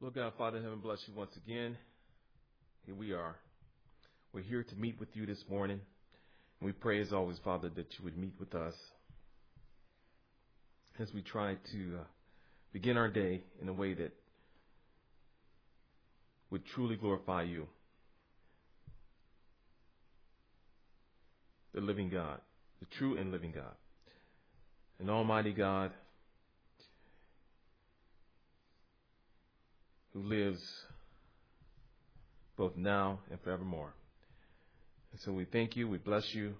Lord God, Father heaven, bless you once again. Here we are. We're here to meet with you this morning. And we pray as always, Father, that you would meet with us as we try to uh, begin our day in a way that would truly glorify you. The living God, the true and living God, an almighty God who lives both now and forevermore. And so we thank you, we bless you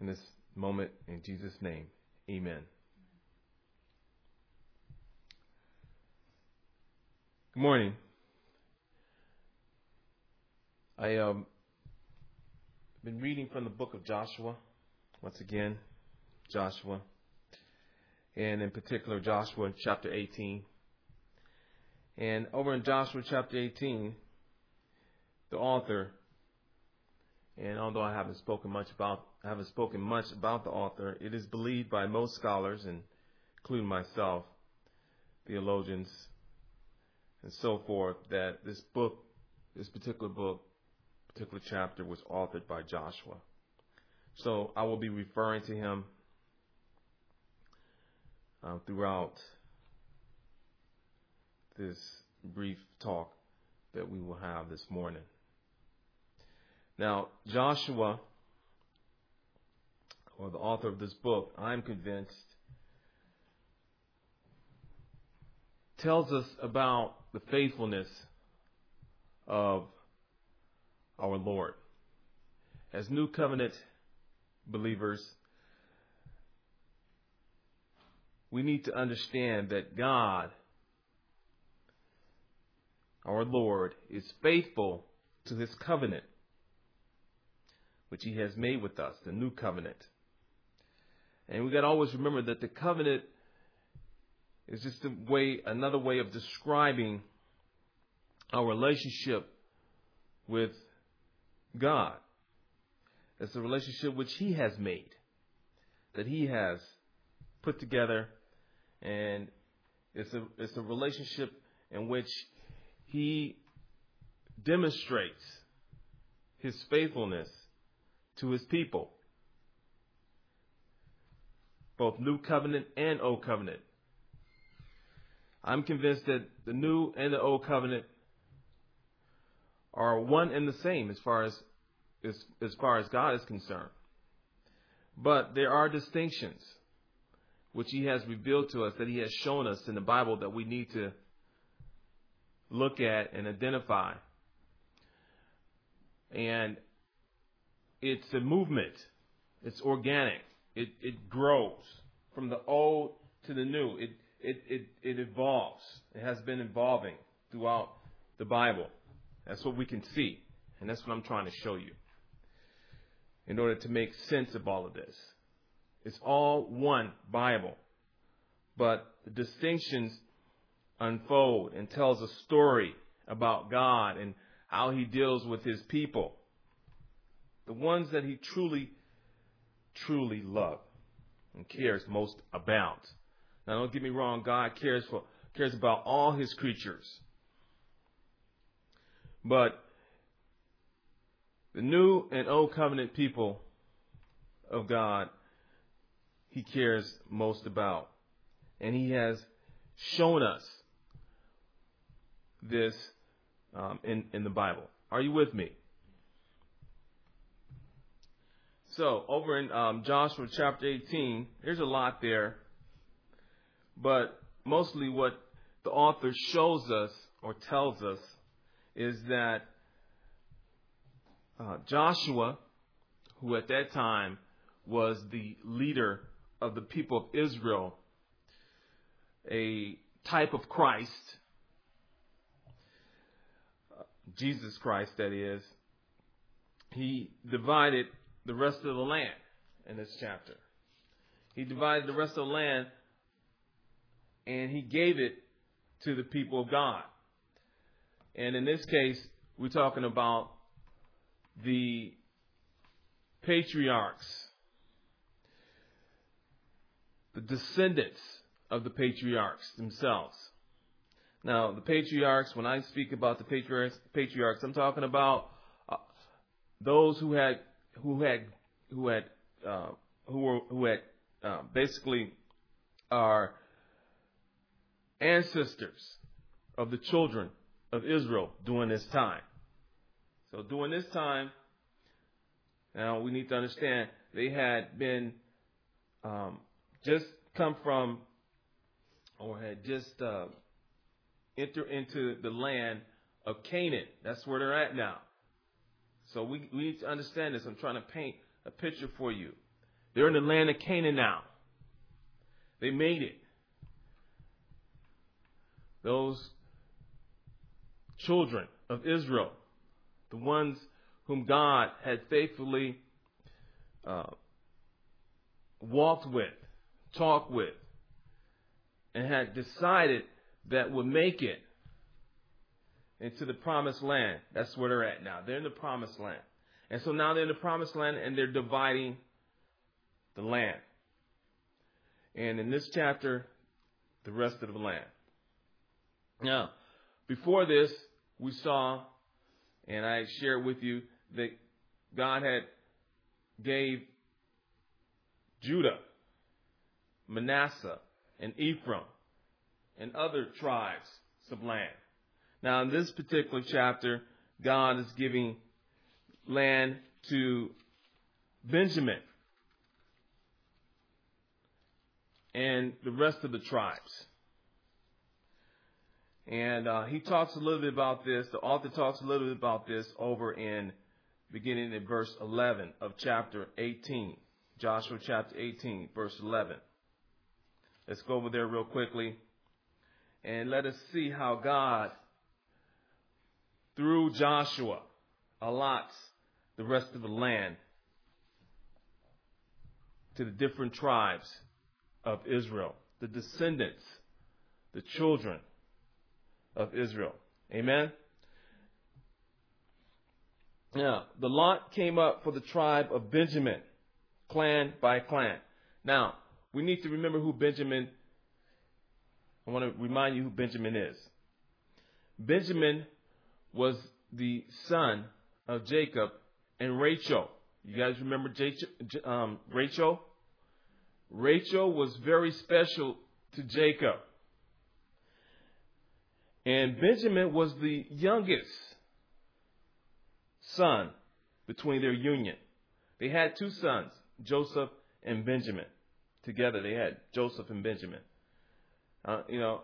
in this moment in Jesus' name. Amen. Good morning. I um been reading from the book of Joshua once again, Joshua, and in particular Joshua chapter 18. And over in Joshua chapter 18, the author, and although I haven't spoken much about, I haven't spoken much about the author, it is believed by most scholars, and including myself, theologians, and so forth, that this book, this particular book, particular chapter was authored by Joshua. So I will be referring to him uh, throughout this brief talk that we will have this morning. Now, Joshua, or the author of this book, I'm convinced, tells us about the faithfulness of our Lord. As New Covenant believers, we need to understand that God our Lord, is faithful to his covenant, which he has made with us, the new covenant. And we got to always remember that the covenant is just a way, another way of describing our relationship with God. It's a relationship which He has made, that He has put together, and it's a it's a relationship in which he demonstrates his faithfulness to his people, both New Covenant and Old Covenant. I'm convinced that the New and the Old Covenant are one and the same as far as as, as far as God is concerned. But there are distinctions which he has revealed to us that he has shown us in the Bible that we need to look at and identify. And it's a movement. It's organic. It, it grows from the old to the new. It, it, it, it evolves. It has been evolving throughout the Bible. That's what we can see. And that's what I'm trying to show you in order to make sense of all of this. It's all one Bible. But the distinctions unfold and tells a story about God and how he deals with his people. The ones that he truly, truly loves and cares most about. Now don't get me wrong, God cares for cares about all his creatures. But the new and old covenant people of God, he cares most about. And he has shown us this um, in, in the Bible. Are you with me? So, over in um, Joshua chapter 18, there's a lot there, but mostly what the author shows us or tells us is that uh, Joshua, who at that time was the leader of the people of Israel, a type of Christ, Jesus Christ, that is, he divided the rest of the land in this chapter. He divided the rest of the land and he gave it to the people of God. And in this case, we're talking about the patriarchs, the descendants of the patriarchs themselves. Now, the patriarchs, when I speak about the patriarchs, patriarchs I'm talking about uh, those who had, who had, who had, uh, who were, who had, uh, basically our ancestors of the children of Israel during this time. So during this time, now we need to understand they had been um, just come from or had just uh, entered into the land of Canaan. That's where they're at now. So we, we need to understand this. I'm trying to paint a picture for you. They're in the land of Canaan now. They made it. Those children of Israel, the ones whom God had faithfully uh, walked with, talked with, and had decided that would make it into the promised land. That's where they're at now. They're in the promised land. And so now they're in the promised land and they're dividing the land. And in this chapter, the rest of the land. Now, before this, we saw, and I shared with you that God had gave Judah, Manasseh, and Ephraim, and other tribes some land. Now, in this particular chapter, God is giving land to Benjamin and the rest of the tribes. And uh, he talks a little bit about this. The author talks a little bit about this over in beginning in verse 11 of chapter 18. Joshua chapter 18, verse 11. Let's go over there real quickly and let us see how God, through Joshua, allots the rest of the land to the different tribes of Israel, the descendants, the children of Israel. Amen? Now, the lot came up for the tribe of Benjamin, clan by clan. Now, we need to remember who Benjamin, I want to remind you who Benjamin is. Benjamin was the son of Jacob and Rachel. You guys remember um, Rachel? Rachel was very special to Jacob. And Benjamin was the youngest son between their union. They had two sons, Joseph and Benjamin. Together they had Joseph and Benjamin. Uh, you know,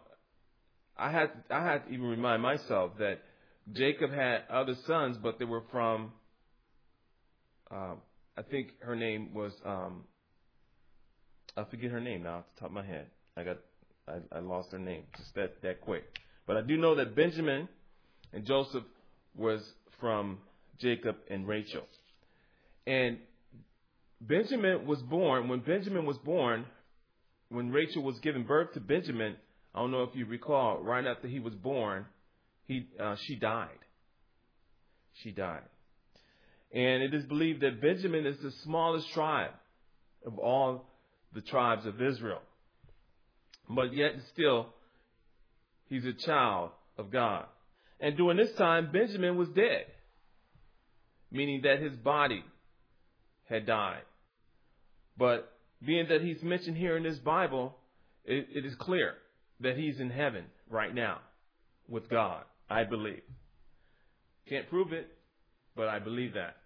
I had I had to even remind myself that Jacob had other sons, but they were from. Uh, I think her name was. Um, I forget her name now off the top of my head. I got I, I lost her name just that that quick. But I do know that Benjamin and Joseph was from Jacob and Rachel. And Benjamin was born, when Benjamin was born, when Rachel was giving birth to Benjamin, I don't know if you recall, right after he was born, he, uh, she died. She died. And it is believed that Benjamin is the smallest tribe of all the tribes of Israel. But yet still, He's a child of God. And during this time, Benjamin was dead, meaning that his body had died. But being that he's mentioned here in this Bible, it, it is clear that he's in heaven right now with God, I believe. Can't prove it, but I believe that.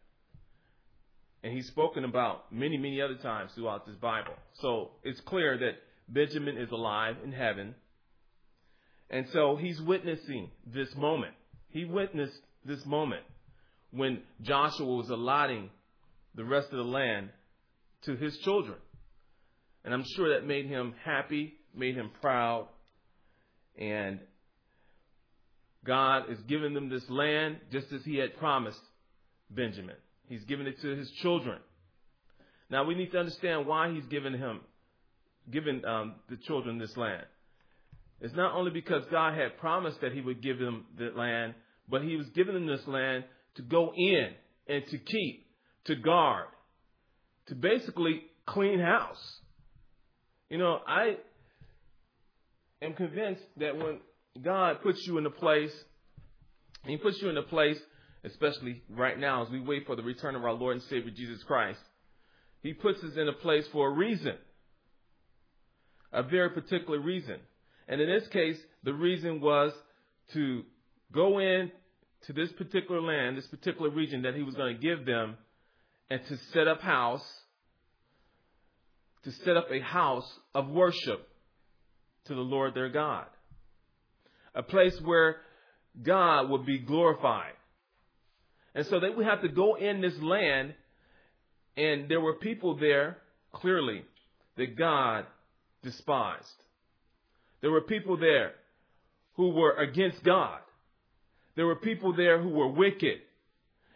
And he's spoken about many, many other times throughout this Bible. So it's clear that Benjamin is alive in heaven and so he's witnessing this moment. He witnessed this moment when Joshua was allotting the rest of the land to his children. And I'm sure that made him happy, made him proud. And God is giving them this land just as he had promised Benjamin. He's giving it to his children. Now we need to understand why he's given him, given um, the children this land. It's not only because God had promised that He would give them the land, but He was giving them this land to go in and to keep, to guard, to basically clean house. You know, I am convinced that when God puts you in a place, He puts you in a place, especially right now as we wait for the return of our Lord and Savior Jesus Christ. He puts us in a place for a reason, a very particular reason. And in this case, the reason was to go in to this particular land, this particular region that he was going to give them, and to set up house, to set up a house of worship to the Lord their God. A place where God would be glorified. And so they would have to go in this land, and there were people there, clearly, that God despised. There were people there who were against God. There were people there who were wicked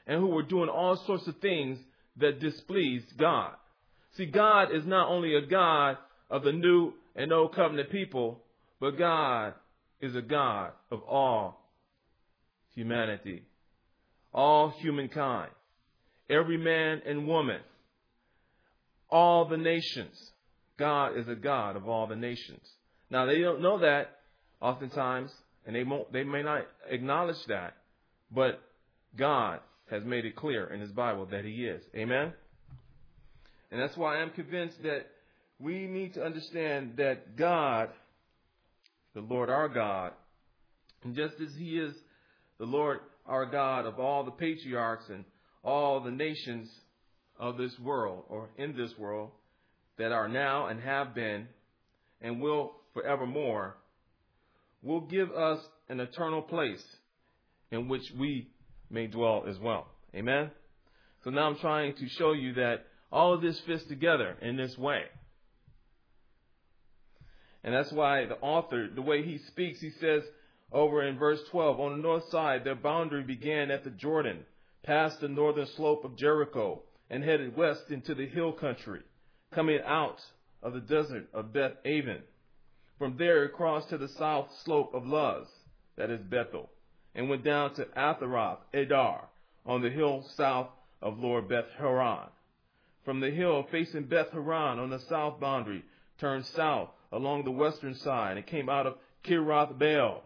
and who were doing all sorts of things that displeased God. See, God is not only a God of the new and old covenant people, but God is a God of all humanity, all humankind, every man and woman, all the nations. God is a God of all the nations. Now they don't know that oftentimes, and they won't, they may not acknowledge that, but God has made it clear in His Bible that He is. Amen. And that's why I'm convinced that we need to understand that God, the Lord our God, and just as He is the Lord our God of all the patriarchs and all the nations of this world or in this world that are now and have been and will forevermore, will give us an eternal place in which we may dwell as well. Amen? So now I'm trying to show you that all of this fits together in this way. And that's why the author, the way he speaks, he says over in verse 12, on the north side, their boundary began at the Jordan, past the northern slope of Jericho, and headed west into the hill country, coming out of the desert of Beth Aven. From there, it crossed to the south slope of Luz, that is Bethel, and went down to Ataroth Addar on the hill south of Lower Beth Horon. From the hill facing Beth Horon on the south boundary, turned south along the western side and came out of Kiriath Baal,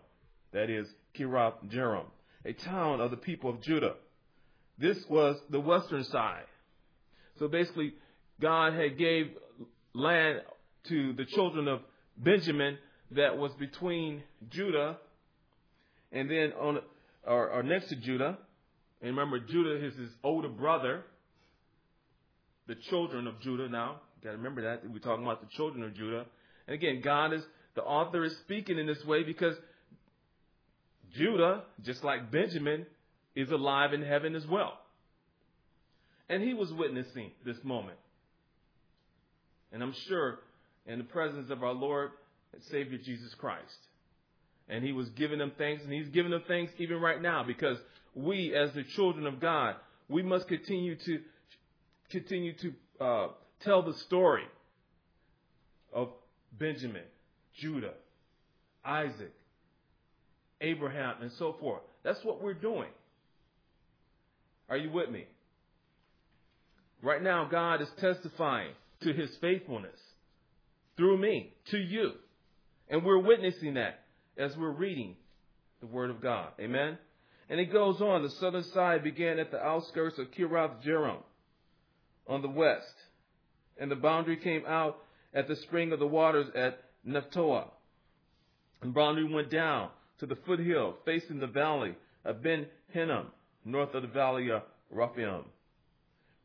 that is Kiriath Jearim, a town of the people of Judah. This was the western side. So basically, God had gave land to the children of Benjamin that was between Judah and then on or, or next to Judah. And remember, Judah is his older brother. The children of Judah. Now, you got to remember that we're talking about the children of Judah. And again, God is the author is speaking in this way because Judah, just like Benjamin, is alive in heaven as well. And he was witnessing this moment. And I'm sure in the presence of our Lord and Savior Jesus Christ. And he was giving them thanks, and he's giving them thanks even right now because we, as the children of God, we must continue to continue to uh, tell the story of Benjamin, Judah, Isaac, Abraham, and so forth. That's what we're doing. Are you with me? Right now, God is testifying to his faithfulness through me to you. And we're witnessing that as we're reading the Word of God. Amen? And it goes on. The southern side began at the outskirts of Kiriath Jearim on the west. And the boundary came out at the spring of the waters at Nephtoah. And boundary went down to the foothill facing the valley of Ben Hinnom, north of the valley of Rephaim.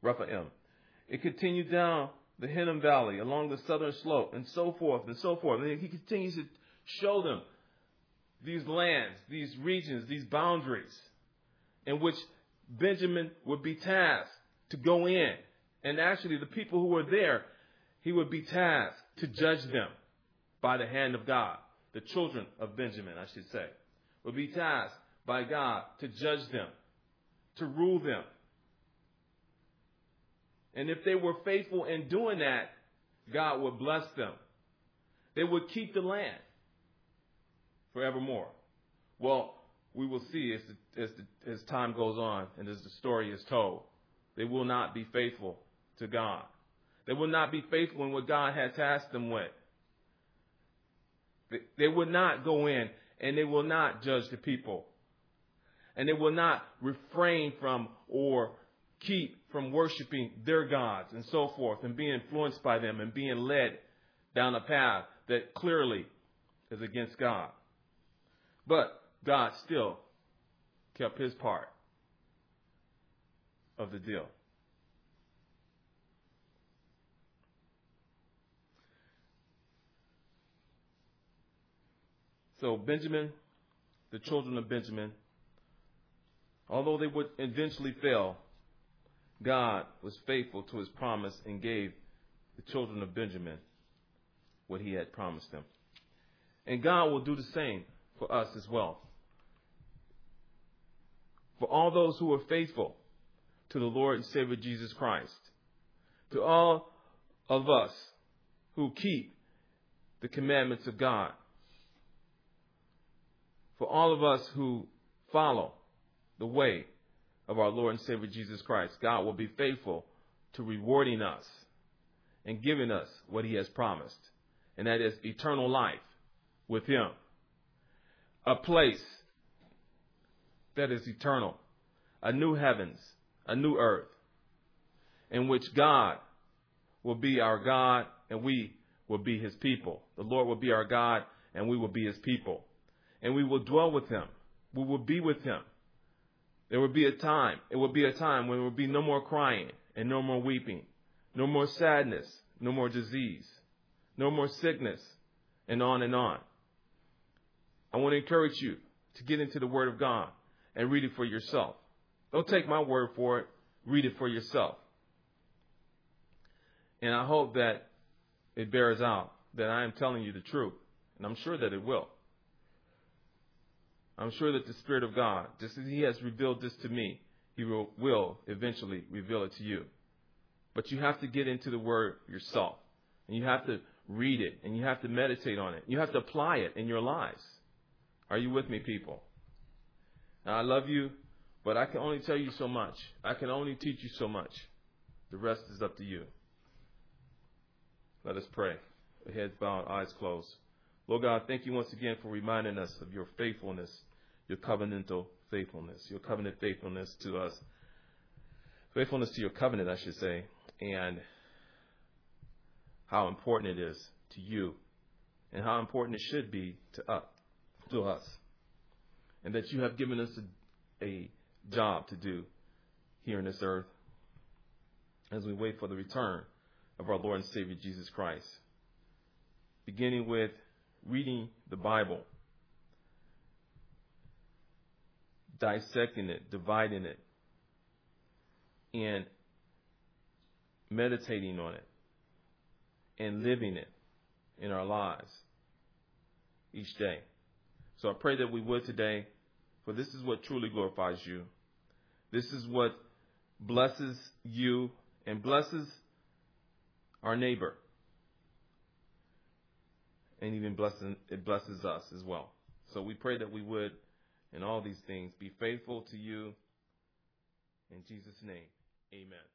Rephaim. It continued down the Hinnom Valley, along the southern slope, and so forth and so forth. And he continues to show them these lands, these regions, these boundaries in which Benjamin would be tasked to go in. And actually, the people who were there, he would be tasked to judge them by the hand of God. The children of Benjamin, I should say, would be tasked by God to judge them, to rule them, and if they were faithful in doing that, God would bless them. They would keep the land forevermore. Well, we will see as, the, as, the, as time goes on and as the story is told. They will not be faithful to God. They will not be faithful in what God has tasked them with. They, will not go in and they will not judge the people. And they will not refrain from or keep from worshiping their gods and so forth and being influenced by them and being led down a path that clearly is against God. But God still kept his part of the deal. So Benjamin, the children of Benjamin, although they would eventually fail, God was faithful to his promise and gave the children of Benjamin what he had promised them. And God will do the same for us as well. For all those who are faithful to the Lord and Savior Jesus Christ, to all of us who keep the commandments of God, for all of us who follow the way of our Lord and Savior Jesus Christ, God will be faithful to rewarding us and giving us what He has promised, and that is eternal life with Him. A place that is eternal, a new heavens, a new earth, in which God will be our God and we will be His people. The Lord will be our God and we will be His people. And we will dwell with Him. We will be with Him there will be a time, it will be a time when there will be no more crying and no more weeping, no more sadness, no more disease, no more sickness, and on and on. I want to encourage you to get into the Word of God and read it for yourself. Don't take my word for it, read it for yourself. And I hope that it bears out that I am telling you the truth, and I'm sure that it will. I'm sure that the Spirit of God, just as He has revealed this to me, He will, will eventually reveal it to you. But you have to get into the Word yourself. And you have to read it. And you have to meditate on it. You have to apply it in your lives. Are you with me, people? Now, I love you, but I can only tell you so much. I can only teach you so much. The rest is up to you. Let us pray. Heads bowed, eyes closed. Lord God, thank you once again for reminding us of your faithfulness, your covenantal faithfulness, your covenant faithfulness to us, faithfulness to your covenant, I should say, and how important it is to you, and how important it should be to us, to us, and that you have given us a, a job to do here in this earth as we wait for the return of our Lord and Savior Jesus Christ. Beginning with reading the Bible, dissecting it, dividing it, and meditating on it, and living it in our lives each day. So I pray that we would today, for this is what truly glorifies you. This is what blesses you and blesses our neighbor and even blessing, it blesses us as well. So we pray that we would, in all these things, be faithful to you. In Jesus' name, amen.